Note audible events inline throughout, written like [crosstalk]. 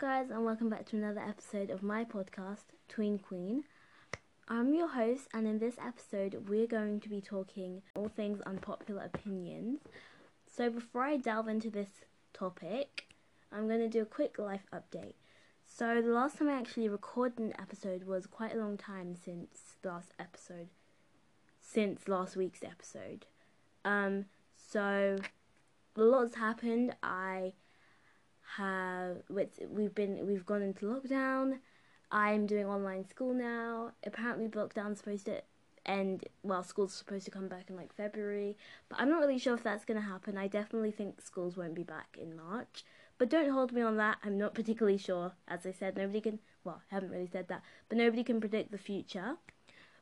guys, and welcome back to another episode of my podcast, Tween Queen. I'm your host, and in this episode, we're going to be talking all things unpopular opinions. So, before I delve into this topic, I'm going to do a quick life update. So, the last time I actually recorded an episode was quite a long time since last episode, since last week's episode. Um, so, a lot's happened. I have we've been we've gone into lockdown. I'm doing online school now. Apparently, lockdown's supposed to end. Well, school's supposed to come back in like February, but I'm not really sure if that's going to happen. I definitely think schools won't be back in March. But don't hold me on that. I'm not [laughs] particularly sure. As I said, nobody can. Well, I haven't really said that, but nobody can predict the future.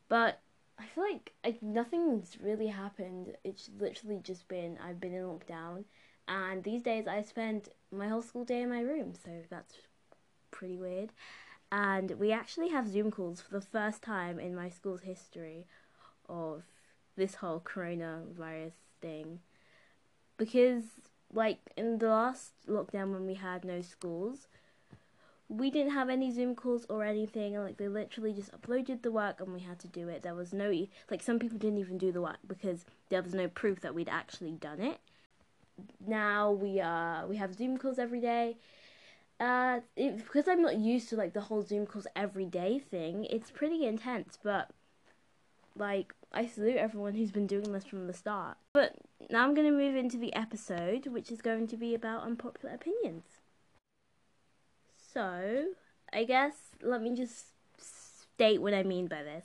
But I feel like I, nothing's really happened. It's literally just been I've been in lockdown and these days I spend my whole school day in my room, so that's pretty weird. And we actually have Zoom calls for the first time in my school's history of this whole coronavirus thing. Because, like, in the last lockdown when we had no schools, we didn't have any Zoom calls or anything. and Like, they literally just uploaded the work and we had to do it. There was no, like, some people didn't even do the work because there was no proof that we'd actually done it now we uh we have Zoom calls every day. Uh, it, because I'm not used to like the whole Zoom calls every day thing, it's pretty intense. But like, I salute everyone who's been doing this from the start. But now I'm going to move into the episode, which is going to be about unpopular opinions. So, I guess let me just state what I mean by this.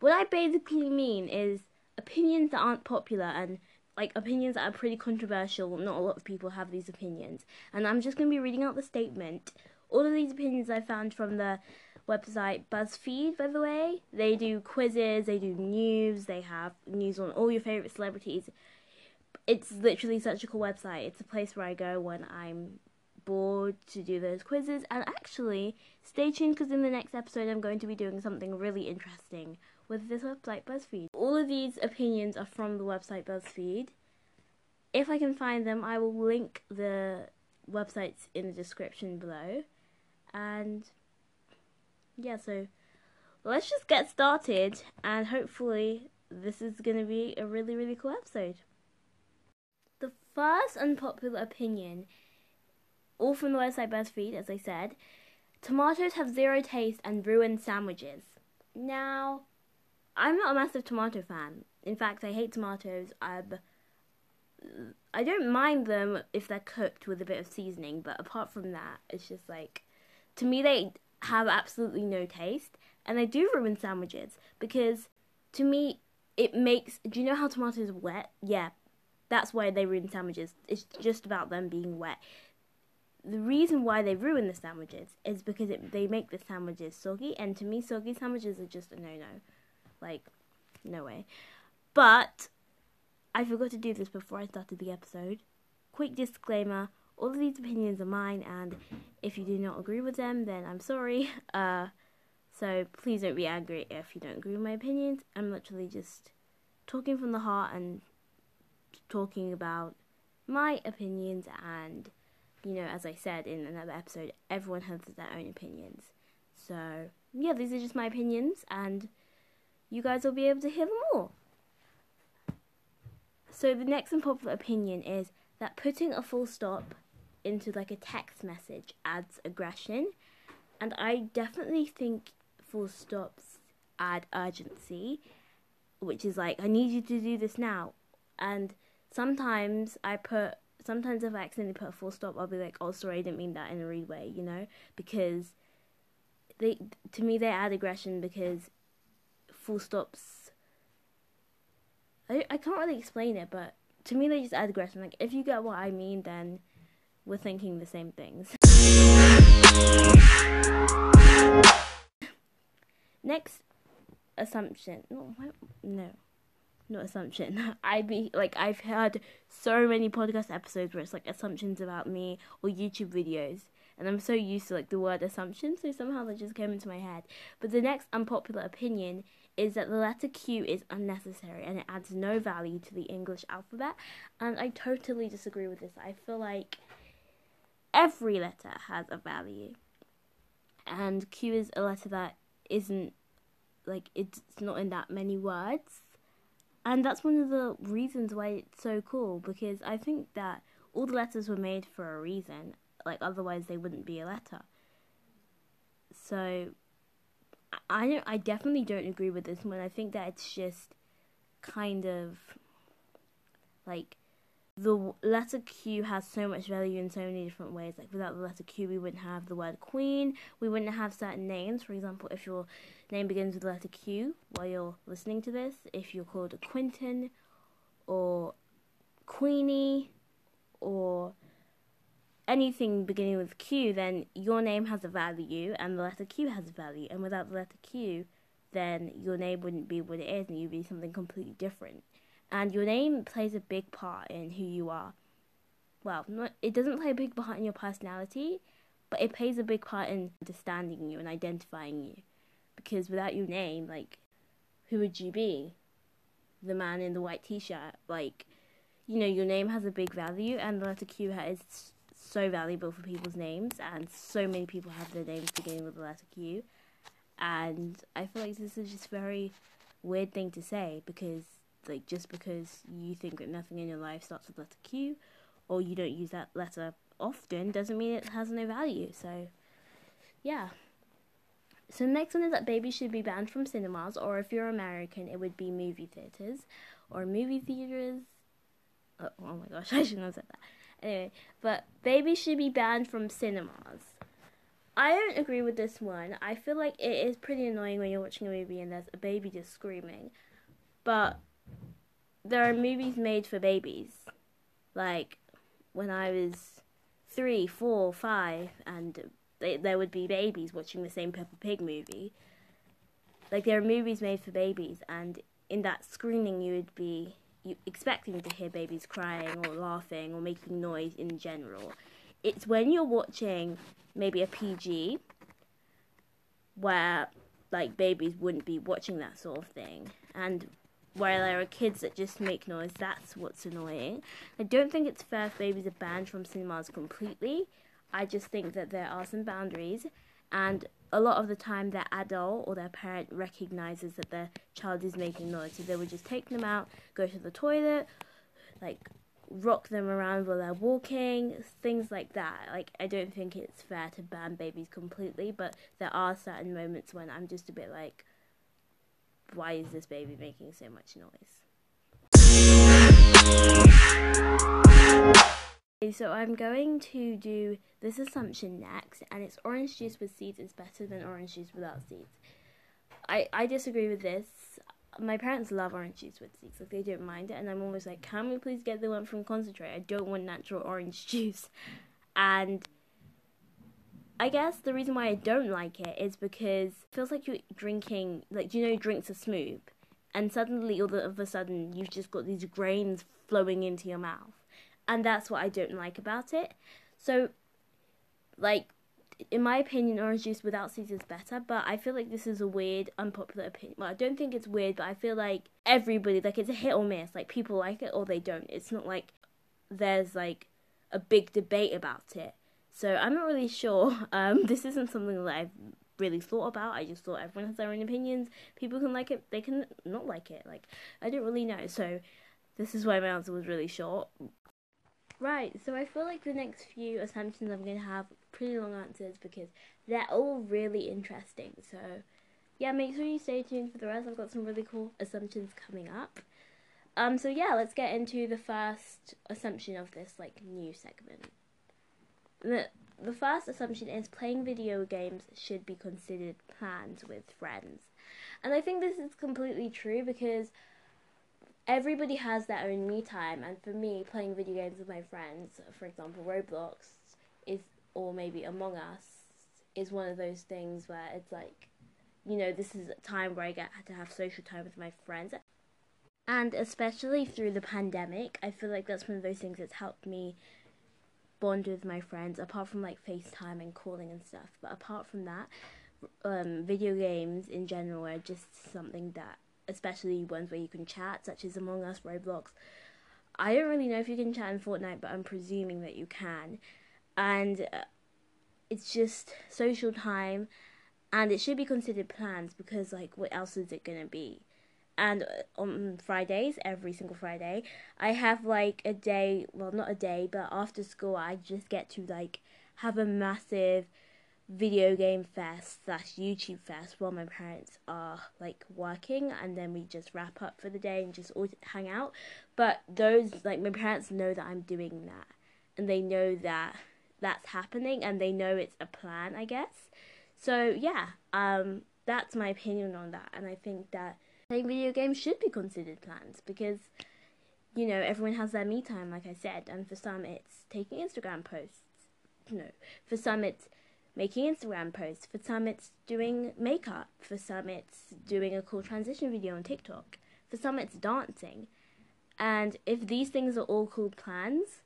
What I basically mean is opinions that aren't popular and like opinions that are pretty controversial. Not a lot of people have these opinions. And I'm just going to be reading out the statement. All of these opinions I found from the website BuzzFeed, by the way. They do quizzes, they do news, they have news on all your favorite celebrities. It's literally such a cool website. It's a place where I go when I'm bored to do those quizzes. And actually, stay tuned because in the next episode, I'm going to be doing something really interesting with this website BuzzFeed. All of these opinions are from the website BuzzFeed. If I can find them, I will link the websites in the description below. And yeah, so let's just get started and hopefully this is going to be a really, really cool episode. The first unpopular opinion, all from the website BuzzFeed, as I said, tomatoes have zero taste and ruin sandwiches. Now, I'm not a massive tomato fan. In fact, I hate tomatoes. I I don't mind them if they're cooked with a bit of seasoning, but apart from that, it's just like to me they have absolutely no taste, and they do ruin sandwiches because to me it makes. Do you know how tomatoes are wet? Yeah, that's why they ruin sandwiches. It's just about them being wet. The reason why they ruin the sandwiches is because it, they make the sandwiches soggy, and to me, soggy sandwiches are just a no-no. Like, no way. But I forgot to do this before I started the episode. Quick disclaimer all of these opinions are mine, and if you do not agree with them, then I'm sorry. [laughs] Uh, so please don't be angry if you don't agree with my opinions. I'm literally just talking from the heart and talking about my opinions, and you know, as I said in another episode, everyone has their own opinions. So, yeah, these are just my opinions, and you guys will be able to hear them all. So the next unpopular opinion is that putting a full stop into like a text message adds aggression. And I definitely think full stops add urgency, which is like, I need you to do this now. And sometimes I put, sometimes if I accidentally put a full stop, I'll be like, oh, sorry, I didn't mean that in a rude way, you know? Because they, to me, they add aggression because full stops. I, I can't really explain it, but to me they just add aggression. Like if you get what I mean, then we're thinking the same things. Next assumption. No, no, not assumption. [laughs] I be like I've heard so many podcast episodes where it's like assumptions about me or YouTube videos, and I'm so used to like the word assumption, so somehow that just came into my head. But the next unpopular opinion is that the letter Q is unnecessary and it adds no value to the English alphabet. And I totally disagree with this. I feel like every letter has a value. And Q is a letter that isn't like it's not in that many words. And that's one of the reasons why it's so cool because I think that all the letters were made for a reason. Like otherwise they wouldn't be a letter. So I I definitely don't agree with this one. I think that it's just kind of like the letter Q has so much value in so many different ways. Like without the letter Q, we wouldn't have the word queen. We wouldn't have certain names. For example, if your name begins with the letter Q while you're listening to this, if you're called a Quinton or Queenie or anything beginning with Q, then your name has a value and the letter Q has a value. And without the letter Q, then your name wouldn't be what it is and you'd be something completely different and your name plays a big part in who you are. Well, not, it doesn't play a big part in your personality, but it plays a big part in understanding you and identifying you. Because without your name, like, who would you be? The man in the white t-shirt, like, you know, your name has a big value, and the letter Q is so valuable for people's names, and so many people have their names beginning with the letter Q. And I feel like this is just a very weird thing to say because like just because you think that nothing in your life starts with letter Q or you don't use that letter often doesn't mean it has no value. So yeah. So the next one is that babies should be banned from cinemas, or if you're American, it would be movie theaters, or movie theaters. Oh, oh my gosh, [laughs] I shouldn't have said that. Anyway, but babies should be banned from cinemas. I don't agree with this one. I feel like it is pretty annoying when you're watching a movie and there's a baby just screaming. But there are movies made for babies. Like when I was three, four, five, and they, there would be babies watching the same Peppa Pig movie. Like there are movies made for babies, and in that screening, you would be you, expecting to hear babies crying or laughing or making noise in general. It's when you're watching maybe a PG where like babies wouldn't be watching that sort of thing, and where there are kids that just make noise, that's what's annoying. I don't think it's fair if babies are banned from cinemas completely. I just think that there are some boundaries, and a lot of the time their adult or their parent recognizes that their child is making noise, so they would just take them out, go to the toilet, like rock them around while they're walking, things like that. Like I don't think it's fair to ban babies completely, but there are certain moments when I'm just a bit like why is this baby making so much noise? Okay, so I'm going to do this assumption next, and it's orange juice with seeds is better than orange juice without seeds. I, I disagree with this. My parents love orange juice with seeds, like they don't mind it, and I'm always like, can we please get the one from concentrate? I don't want natural orange [laughs] juice. And I guess the reason why I don't like it is because it feels like you're drinking, like, you know drinks are smooth? And suddenly, all of a sudden, you've just got these grains flowing into your mouth. And that's what I don't like about it. So, like, in my opinion, orange juice without seeds is better, but I feel like this is a weird, unpopular opinion. Well, I don't think it's weird, but I feel like everybody, like, it's a hit or miss. Like, people like it or they don't. It's not like there's, like, a big debate about it. So I'm not really sure. [laughs] Um, this isn't something that I've really thought about. I just thought everyone has their own opinions. People can like it, they can not like it. Like I don't really know. So this is why my answer was really short. Right, so I feel like the next few assumptions I'm going to have pretty long answers because they're all really interesting. So, yeah, make sure you stay tuned for the rest. I've got some really cool assumptions coming up. Um, so yeah, let's get into the first assumption of this like new segment the the first assumption is playing video games should be considered plans with friends. And I think this is completely true because everybody has their own me time and for me playing video games with my friends, for example Roblox is or maybe Among Us is one of those things where it's like you know, this is a time where I get to have social time with my friends. And especially through the pandemic, I feel like that's one of those things that's helped me bond with my friends apart from like FaceTime and calling and stuff. But apart from that, um, video games in general are just something that, especially ones where you can chat, such as Among Us, Roblox. I don't really know if you can chat in Fortnite, but I'm presuming that you can. and uh, it's just social time and it should be considered plans because like what else is it to be and uh, on fridays every single friday i have like a day well not a day but after school i just get to like have a massive video game fest slash youtube fest while my parents are like working and then we just wrap up for the day and just all hang out but those like my parents know that i'm doing that and they know that that's happening and they know it's a plan i guess so yeah, um, that's my opinion on that, and I think that playing video games should be considered plans because you know everyone has their me time, like I said, and for some it's taking Instagram posts. No, for some it's making Instagram posts. For some it's doing makeup. For some it's doing a cool transition video on TikTok. For some it's dancing. And if these things are all called plans,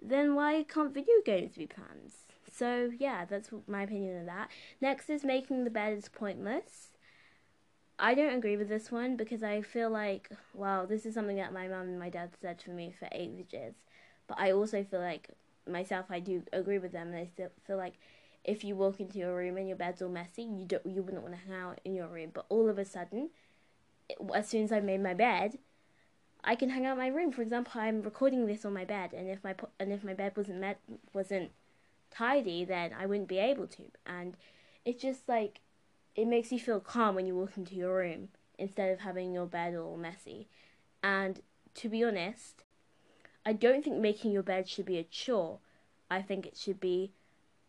then why can't video games be plans? So yeah, that's my opinion on that. Next is making the bed is pointless. I don't agree with this one because I feel like, well, this is something that my mum and my dad said for me for ages. But I also feel like myself, I do agree with them, and I still feel like if you walk into your room and your bed's all messy, you don't, you wouldn't want to hang out in your room. But all of a sudden, as soon as I made my bed, I can hang out in my room. For example, I'm recording this on my bed, and if my and if my bed wasn't met wasn't tidy, then I wouldn't be able to. And it's just like it makes you feel calm when you walk into your room instead of having your bed all messy. And to be honest, I don't think making your bed should be a chore. I think it should be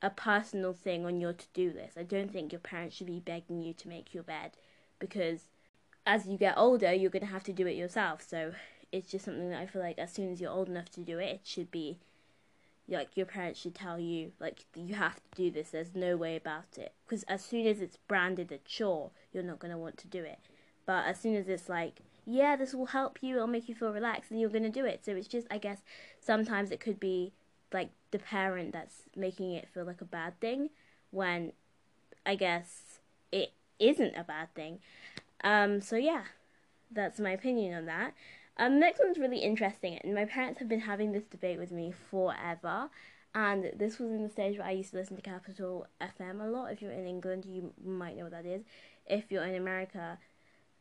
a personal thing on your to do list. I don't think your parents should be begging you to make your bed because as you get older, you're going to have to do it yourself. So it's just something that I feel like as soon as you're old enough to do it, it should be like your parents should tell you like you have to do this there's no way about it because as soon as it's branded a chore you're not going to want to do it but as soon as it's like yeah this will help you it'll make you feel relaxed and you're going to do it so it's just i guess sometimes it could be like the parent that's making it feel like a bad thing when i guess it isn't a bad thing um so yeah that's my opinion on that um, next one's really interesting, and my parents have been having this debate with me forever. And this was in the stage where I used to listen to Capital FM a lot. If you're in England, you might know what that is. If you're in America,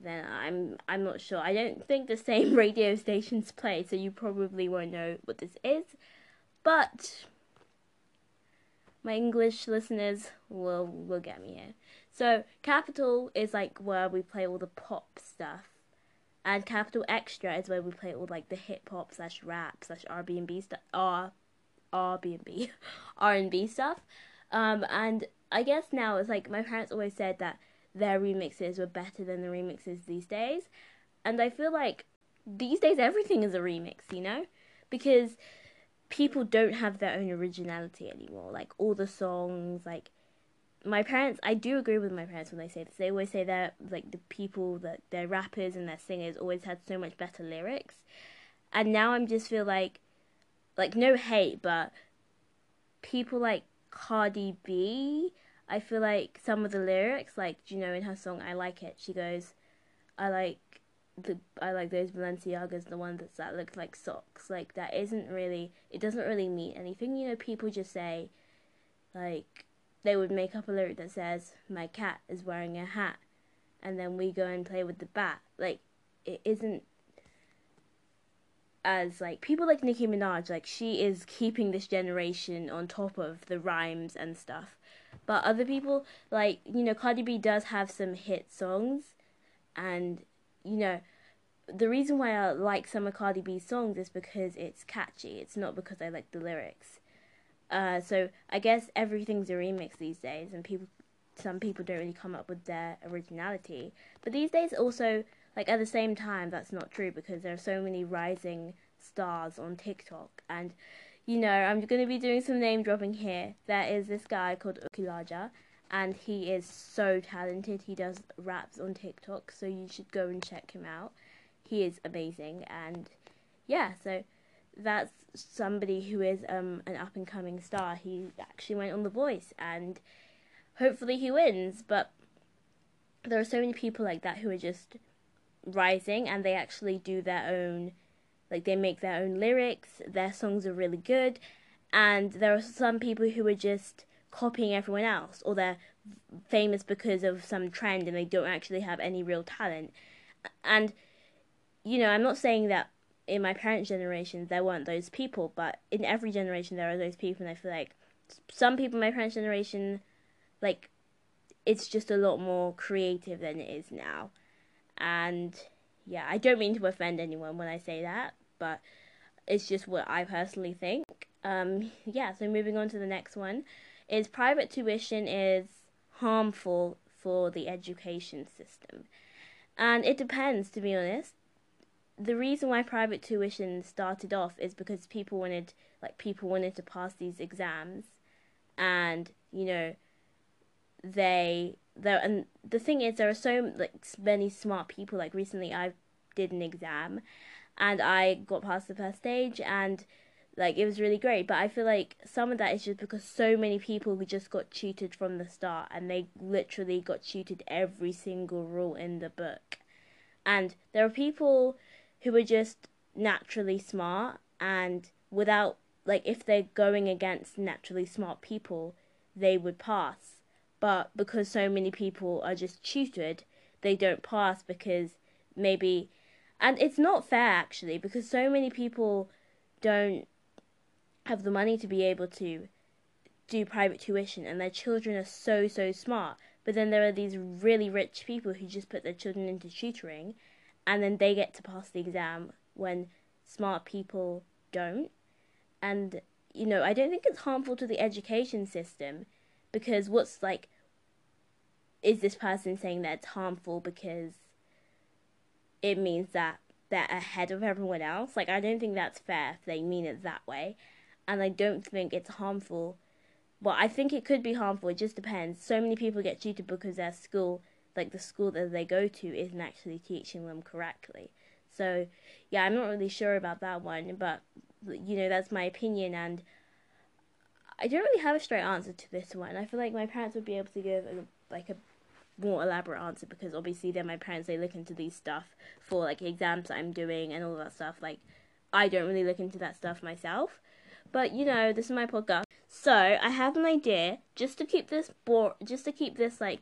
then I'm I'm not sure. I don't think the same [laughs] radio stations play, so you probably won't know what this is. But my English listeners will will get me here. So Capital is like where we play all the pop stuff and Capital Extra is where we play all like the hip hop slash rap slash R&B stuff, R, R&B, R&B [laughs] stuff. Um, and I guess now it's like my parents always said that their remixes were better than the remixes these days, and I feel like these days everything is a remix, you know, because people don't have their own originality anymore. Like all the songs, like my parents, I do agree with my parents when they say this. They always say that like the people that their rappers and their singers always had so much better lyrics, and now I'm just feel like, like no hate, but people like Cardi B, I feel like some of the lyrics, like you know, in her song "I Like It," she goes, "I like." The, I like those Balenciagas, the ones that, that look like socks. Like that isn't really, it doesn't really mean anything. You know, people just say, like, they would make up a lyric that says, My cat is wearing a hat. And then we go and play with the bat. Like, it isn't as like people like Nicki Minaj, like she is keeping this generation on top of the rhymes and stuff. But other people, like, you know, Cardi B does have some hit songs and you know, the reason why I like some of Cardi B's songs is because it's catchy. It's not because I like the lyrics. Uh, so I guess everything's a remix these days, and people, some people don't really come up with their originality. But these days, also, like at the same time, that's not true because there are so many rising stars on TikTok, and you know, I'm going to be doing some name dropping here. There is this guy called Ukulaja, and he is so talented. He does raps on TikTok, so you should go and check him out. He is amazing, and yeah, so that's somebody who is um, an up and coming star. He actually went on The Voice, and hopefully he wins. But there are so many people like that who are just rising, and they actually do their own, like they make their own lyrics. Their songs are really good, and there are some people who are just copying everyone else or they're famous because of some trend and they don't actually have any real talent. And you know i'm not saying that in my parents' generation there weren't those people but in every generation there are those people and i feel like some people in my parents' generation like it's just a lot more creative than it is now. And yeah i don't mean to offend anyone when i say that but it's just what i personally think. Um, [laughs] yeah, so moving on to the next one is private tuition is harmful for the education system. And it depends, to be honest. The reason why private tuition started off is because people wanted, like, people wanted to pass these exams, and you know, they there and the thing is there are so like many smart people. Like recently, I did an exam, and I got past the first stage, and like it was really great but i feel like some of that is just because so many people who just got tutored from the start and they literally got tutored every single rule in the book. And there are people who are just naturally smart and without like if they're going against naturally smart people they would pass. But because so many people are just tutored they don't pass because maybe and it's not fair actually because so many people don't have the money to be able to do private tuition and their children are so so smart. But then there are these really rich people who just put their children into tutoring and then they get to pass the exam when smart people don't. And you know i don't think it's harmful to the education system because what's like is this person saying that it's harmful because it means that they're ahead of everyone else? Like i don't think that's fair if they mean it that way and I don't think it's harmful. Well, I think it could be harmful. It just depends. So many people get cheated because their school, like the school that they go to, isn't actually teaching them correctly. So, yeah, I'm not really sure about that one, but you know that's my opinion, and I don't really have a straight answer to this one. I feel like my parents would be able to give a, like a more elaborate answer because obviously they're my parents. They look into these stuff for like exams I'm doing and all that stuff. Like I don't really look into that stuff myself. But you know, this is my podcast. So I have an idea just to keep this bore, just to keep this like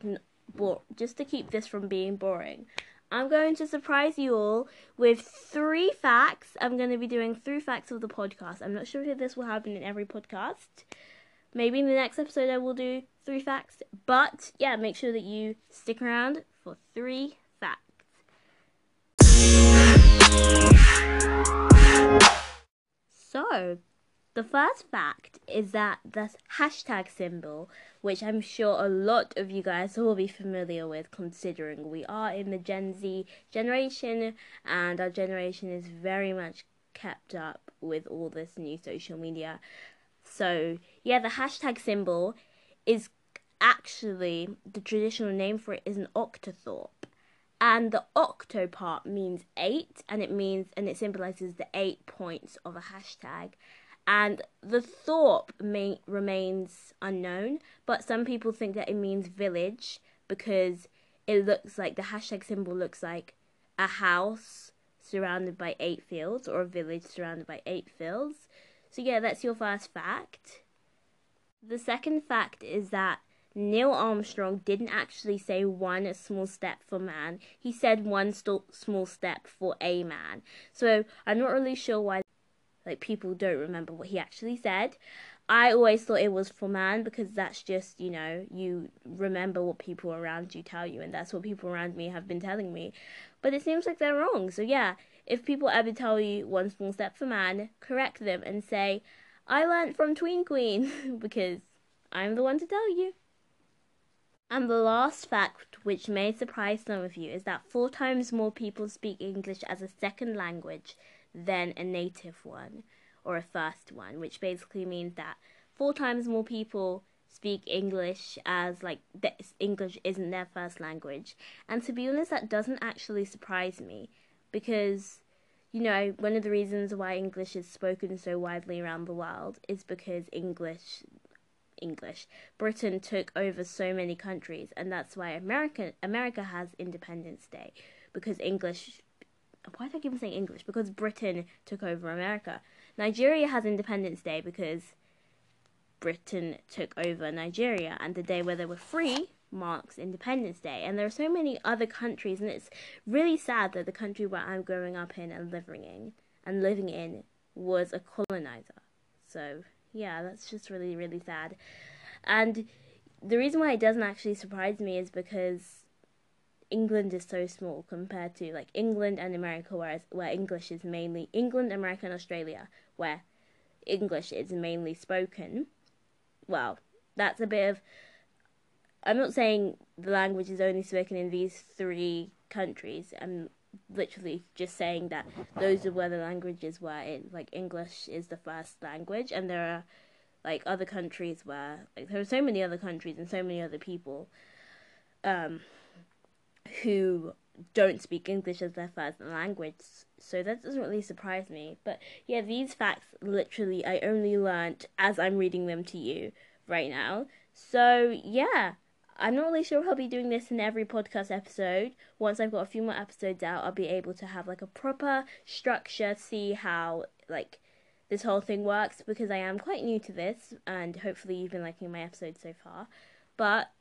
bore, just to keep this from being boring. I'm going to surprise you all with three facts. I'm going to be doing three facts of the podcast. I'm not sure if this will happen in every podcast. Maybe in the next episode I will do three facts. But yeah, make sure that you stick around for three facts. So, the first fact is that the hashtag symbol, which I'm sure a lot of you guys will be familiar with, considering we are in the Gen Z generation and our generation is very much kept up with all this new social media. So, yeah, the hashtag symbol is actually the traditional name for it is an octothorpe. And the octo part means eight, and it means and it symbolizes the eight points of a hashtag and the thorpe may, remains unknown, but some people think that it means village because it looks like the hashtag symbol looks like a house surrounded by eight fields or a village surrounded by eight fields. So, yeah, that's your first fact. The second fact is that Neil Armstrong didn't actually say one small step for man. He said one st- small step for a man. So I'm not really sure why like people don't remember what he actually said. I always thought it was for man because that's just, you know, you remember what people around you tell you, and that's what people around me have been telling me. But it seems like they're wrong. So, yeah, if people ever tell you one small step for man, correct them and say, I learned from Tween Queen [laughs] because I'm the one to tell you. And the last fact, which may surprise some of you, is that four times more people speak English as a second language than a native one or a first one, which basically means that four times more people speak English as like English isn't their first language. And to be honest, that doesn't actually surprise me because you know, one of the reasons why English is spoken so widely around the world is because English English. Britain took over so many countries and that's why America America has Independence Day because English why do I keep saying English? Because Britain took over America. Nigeria has Independence Day because Britain took over Nigeria, and the day where they were free marks Independence Day. And there are so many other countries, and it's really sad that the country where I'm growing up in and living in and living in was a colonizer. So yeah, that's just really really sad. And the reason why it doesn't actually surprise me is because England is so small compared to like England and America, whereas where English is mainly England, America, and Australia, where English is mainly spoken. Well, that's a bit of. I'm not saying the language is only spoken in these three countries. I'm literally just saying that those are where the languages were it like English is the first language, and there are like other countries where like there are so many other countries and so many other people um, who don't speak English as their first language, so that doesn't really surprise me. But yeah, these facts literally I only learnt as I'm reading them to you right now. So yeah, I'm not really sure I'll be doing this in every podcast episode. Once I've got a few more episodes out, I'll be able to have like a proper structure, see how like this whole thing works because I am quite new to this and hopefully you've been liking my episodes so far. But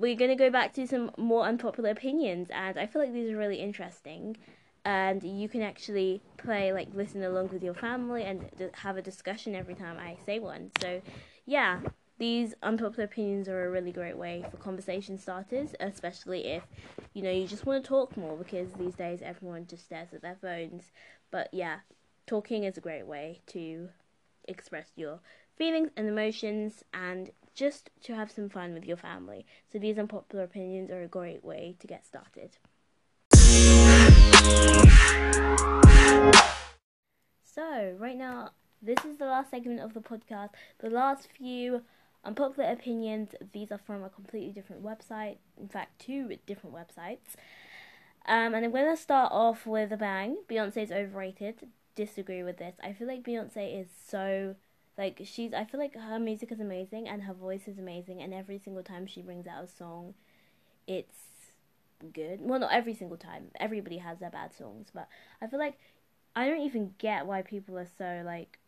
we're going to go back to some more unpopular opinions and I feel like these are really interesting and you can actually play like listen along with your family and have a discussion every time I say one. So, yeah, these unpopular opinions are a really great way for conversation starters, especially if you know you just want to talk more because these days everyone just stares at their phones. But yeah, talking is a great way to express your feelings and emotions and just to have some fun with your family. So these unpopular opinions are a great way to get started. So, right now, this is the last segment of the podcast. The last few unpopular opinions, these are from a completely different website. In fact, two different websites. Um, and I'm going to start off with a bang. Beyonce is overrated disagree with this. I feel like Beyonce is so like she's I feel like her music is amazing and her voice is amazing and every single time she brings out a song it's good. Well, not every single time. Everybody has their bad songs, but I feel like I don't even get why people are so like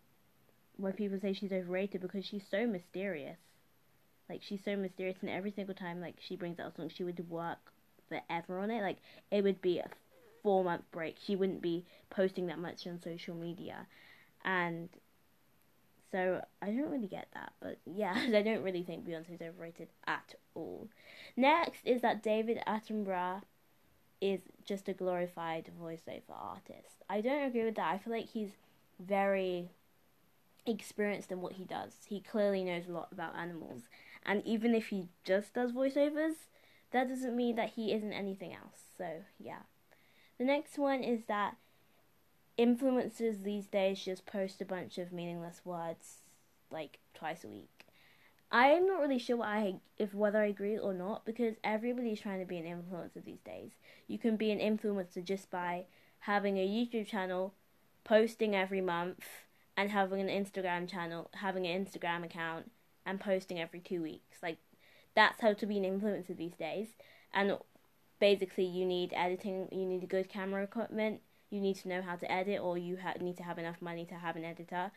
why people say she's overrated because she's so mysterious. Like she's so mysterious and every single time like she brings out a song she would work forever on it. Like it would be a four month break. She wouldn't be posting that much on social media. And so I don't really get that. But yeah, [laughs] I don't really think Beyonce's overrated at all. Next is that David Attenborough is just a glorified voiceover artist. I don't agree with that. I feel like he's very experienced in what he does. He clearly knows a lot about animals. And even if he just does voiceovers, that doesn't mean that he isn't anything else. So, yeah. The next one is that influencers these days just post a bunch of meaningless words like twice a week. I'm not really sure I if whether I agree or not because everybody's trying to be an influencer these days. You can be an influencer just by having a YouTube channel, posting every month, and having an Instagram channel, having an Instagram account, and posting every two weeks. Like that's how to be an influencer these days. And basically you need editing, you need good camera equipment, you need to know how to edit, or you ha- need to have enough money to have an editor,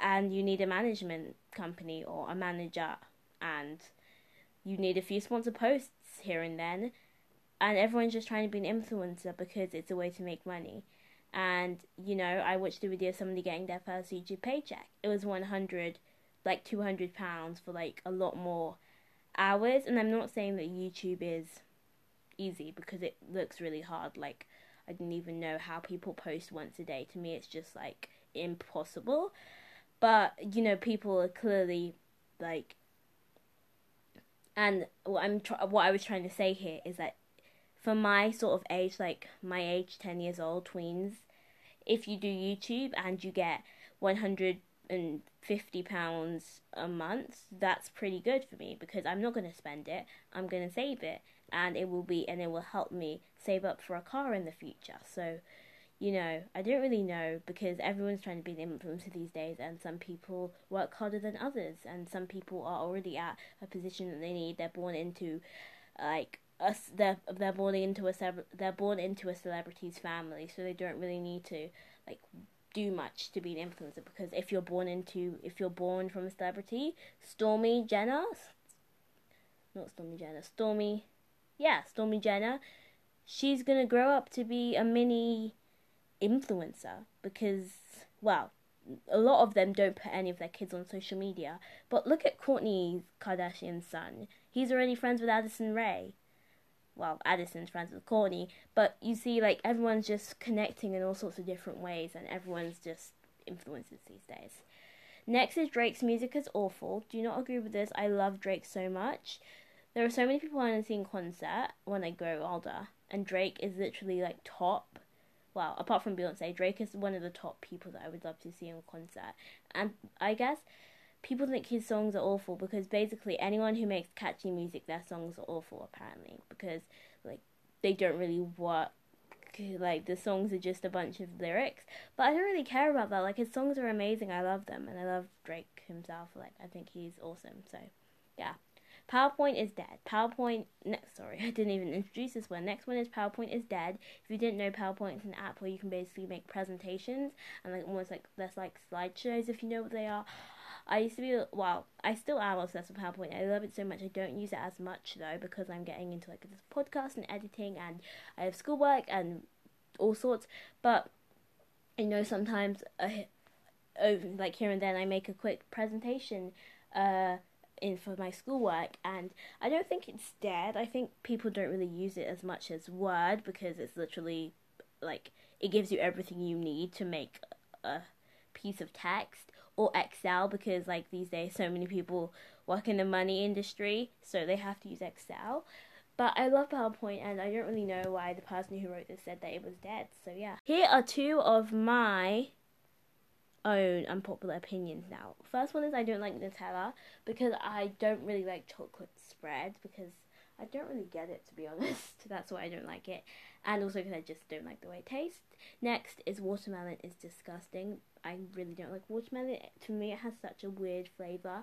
and you need a management company or a manager, and you need a few sponsor posts here and then, and everyone's just trying to be an influencer because it's a way to make money. And you know, I watched a video of somebody getting their first YouTube paycheck. It was one hundred, like two hundred pounds for like a lot more hours. And I'm not saying that YouTube is easy because it looks really hard. Like I didn't even know how people post once a day. To me, it's just like impossible. But you know, people are clearly like, and what I'm tr- what I was trying to say here is that for my sort of age, like my age, ten years old, tweens, if you do YouTube and you get one hundred and fifty pounds a month, that's pretty good for me because I'm not gonna spend it. I'm gonna save it and it will be and it will help me save up for a car in the future. So, you know, I don't really know because everyone's trying to be an influencer these days, and some people work harder than others, and some people are already at a position that they need. They're born into, like us. They're they're born into a they're born into a celebrity's family, so they don't really need to like do much to be an influencer because if you're born into if you're born from a celebrity, Stormi Jenner, not Stormi Jenner, Stormi, yeah, Stormi Jenner, she's gonna grow up to be a mini influencer because well, a lot of them don't put any of their kids on social media. But look at Kourtney Kardashian's son. He's already friends with Addison Rae. Well, Addison's friends with Kourtney, but you see, like everyone's just connecting in all sorts of different ways, and everyone's just influencers these days. Next is Drake's music is awful. Do you not agree with this? I love Drake so much. There are so many people I want to see in concert when I grow older, and Drake is literally like top well, apart from Beyonce, Drake is one of the top people that I would love to see in concert. And I guess people think his songs are awful because basically anyone who makes catchy music, their songs are awful apparently because like they don't really work. Like the songs are just a bunch of lyrics, but I don't really care about that. Like his songs are amazing. I love them, and I love Drake himself. Like I think he's awesome. So, yeah. PowerPoint is dead. PowerPoint, next, sorry, [laughs] I didn't even introduce this one. Next one is PowerPoint is dead. If you didn't know, PowerPoint is an app where you can basically make presentations and like almost like there's like slideshows if you know what they are. I used to be, well, I still am obsessed with PowerPoint. I love it so much. I don't use it as much though because I'm getting into like this podcast and editing and I have schoolwork and all sorts. But I know sometimes, I, like here and then, I make a quick presentation. Uh, in for my schoolwork and I don't think it's dead. I think people don't really use it as much as Word because it's literally like it gives you everything you need to make a piece of text or Excel because like these days so many people work in the money industry so they have to use Excel. But I love PowerPoint and I don't really know why the person who wrote this said that it was dead. So yeah. Here are two of my own unpopular opinions now. First one is I don't like Nutella because I don't really like chocolate spread because I don't really get it to be [laughs] honest. That's why I don't like it. And also because I just don't like the way it tastes. Next is watermelon is disgusting. I really don't like watermelon. To me it has such a weird flavor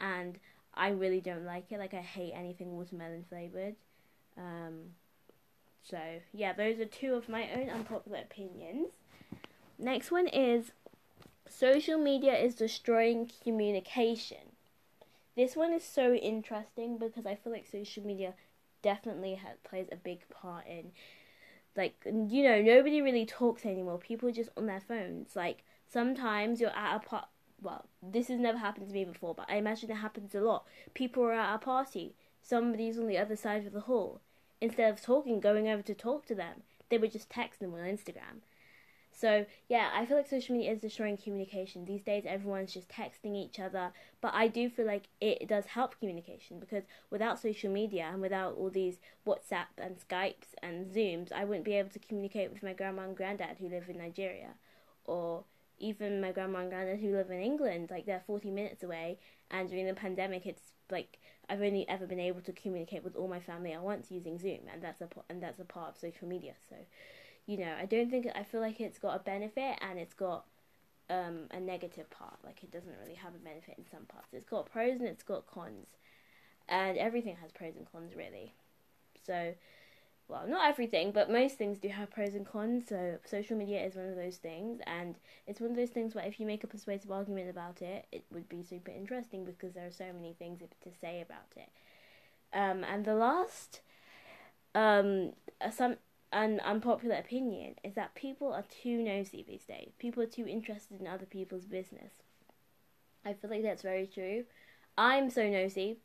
and I really don't like it. Like I hate anything watermelon flavored. Um, so yeah, those are two of my own unpopular opinions. Next one is Social media is destroying communication. This one is so interesting because I feel like social media definitely plays a big part in like you know nobody really talks anymore people are just on their phones like sometimes you're at a part well this has never happened to me before but i imagine it happens a lot. People are at a party somebody's on the other side of the hall. Instead of talking going over to talk to them they would just text them on instagram. So yeah, I feel like social media is destroying communication. These days everyone's just texting each other, but I do feel like it does help communication because without social media and without all these WhatsApp and Skypes and Zooms, I wouldn't be able to communicate with my grandma and granddad who live in Nigeria or even my grandma and granddad who live in England, like they're 40 minutes away and during the pandemic it's like I've only ever been able to communicate with all my family at once using Zoom and that's a and that's a part of social media. So you know, I don't think I feel like it's got a benefit and it's got um, a negative part. Like it doesn't really have a benefit in some parts. It's got pros and it's got cons, and everything has pros and cons really. So, well, not everything, but most things do have pros and cons. So social media is one of those things, and it's one of those things where if you make a persuasive argument about it, it would be super interesting because there are so many things to say about it. Um, and the last, um, some an unpopular opinion is that people are too nosy these days. People are too interested in other people's business. I feel like that's very true. I'm so nosy.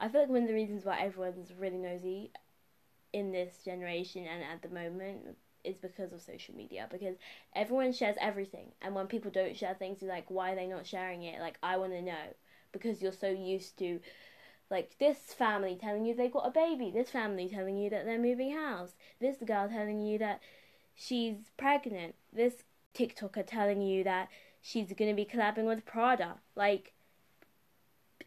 I feel like one of the reasons why everyone's really nosy in this generation and at the moment is because of social media because everyone shares everything and when people don't share things you're like why are they not sharing it like i want to know because you're so used to like this family telling you they got a baby, this family telling you that they're moving house, this girl telling you that she's pregnant, this TikToker telling you that she's going to be collabing with Prada. Like,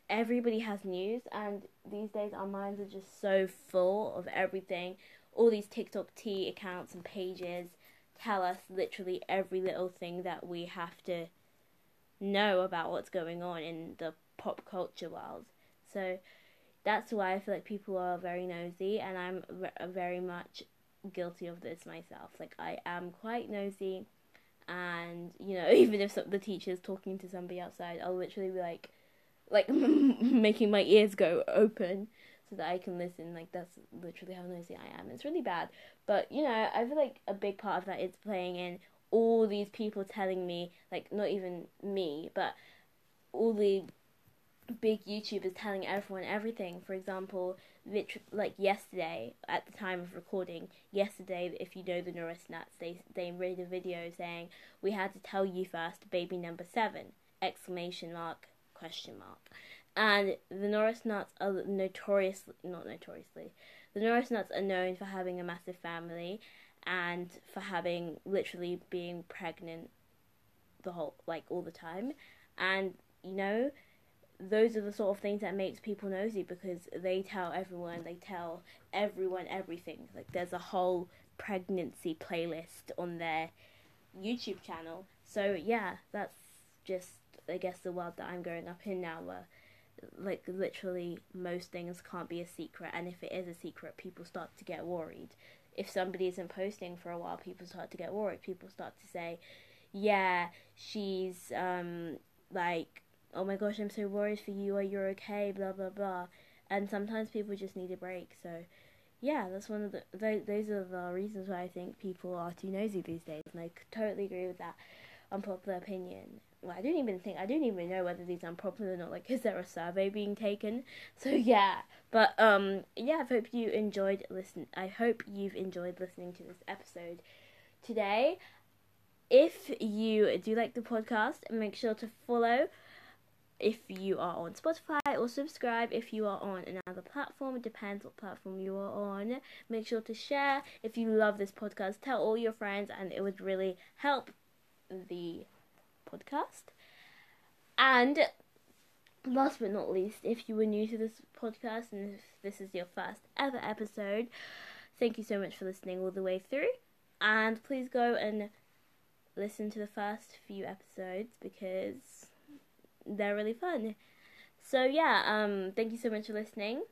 everybody has news, and these days our minds are just so full of everything. All these TikTok tea accounts and pages tell us literally every little thing that we have to know about what's going on in the pop culture world. So that's why I feel like people are very nosy, and I'm uh, very much guilty of this myself. Like I am quite nosy, and you know [laughs] even if some, the teacher's talking to somebody outside i'll literally be like like [laughs] making my ears go open so that i can listen. Like that's literally how noisy i am. It's really bad. But you know i feel like a big part of that is playing in all these people telling me like not even me but all the big youtubers telling everyone everything. For example like yesterday at the time of recording yesterday if you know the Norris nuts they they made a video saying we had to tell you first baby number seven! Exclamation mark question mark. And the Norris nuts are notoriously not notoriously the Norris nuts are known for having a massive family and for having literally being pregnant the whole like all the time. And you know those are the sort of things that makes people nosy because they tell everyone they tell everyone everything. Like there's a whole pregnancy playlist on their youtube channel. So yeah that's just i guess the world that i'm growing up in now where like literally most things can't be a secret and if it is a secret people start to get worried if somebody isn't posting for a while people start to get worried people start to say yeah she's um like oh my gosh, I'm so worried for you, are you okay, blah, blah, blah. And sometimes people just need a break. So, yeah, that's one of the, those, those are the reasons why I think people are too nosy these days. And I totally agree with that unpopular opinion. Well, I don't even think, I don't even know whether these are unpopular or not. Like, is there a survey being taken? So, yeah. But, um, yeah, I hope you enjoyed listen. I hope you've enjoyed listening to this episode today. If you do like the podcast, make sure to follow if you are on Spotify or subscribe if you are on another platform. It depends what platform you are on. Make sure to share if you love this podcast. Tell all your friends, and it would really help the podcast. And last but not least, if you were new to this podcast and if this is your first ever episode, thank you so much for listening all the way through. And please go and listen to the first few episodes because they're really fun. So yeah, um, thank you so much for listening.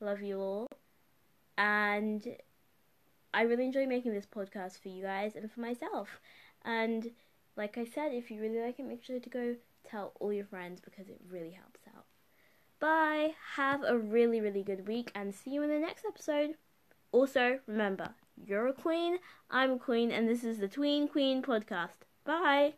Love you all. And I really enjoy making this podcast for you guys and for myself. And like I said, if you really like it, make sure to go tell all your friends because it really helps out. Bye. Have a really, really good week and see you in the next episode. Also, remember, you're a queen, I'm a queen, and this is the Tween Queen podcast. Bye.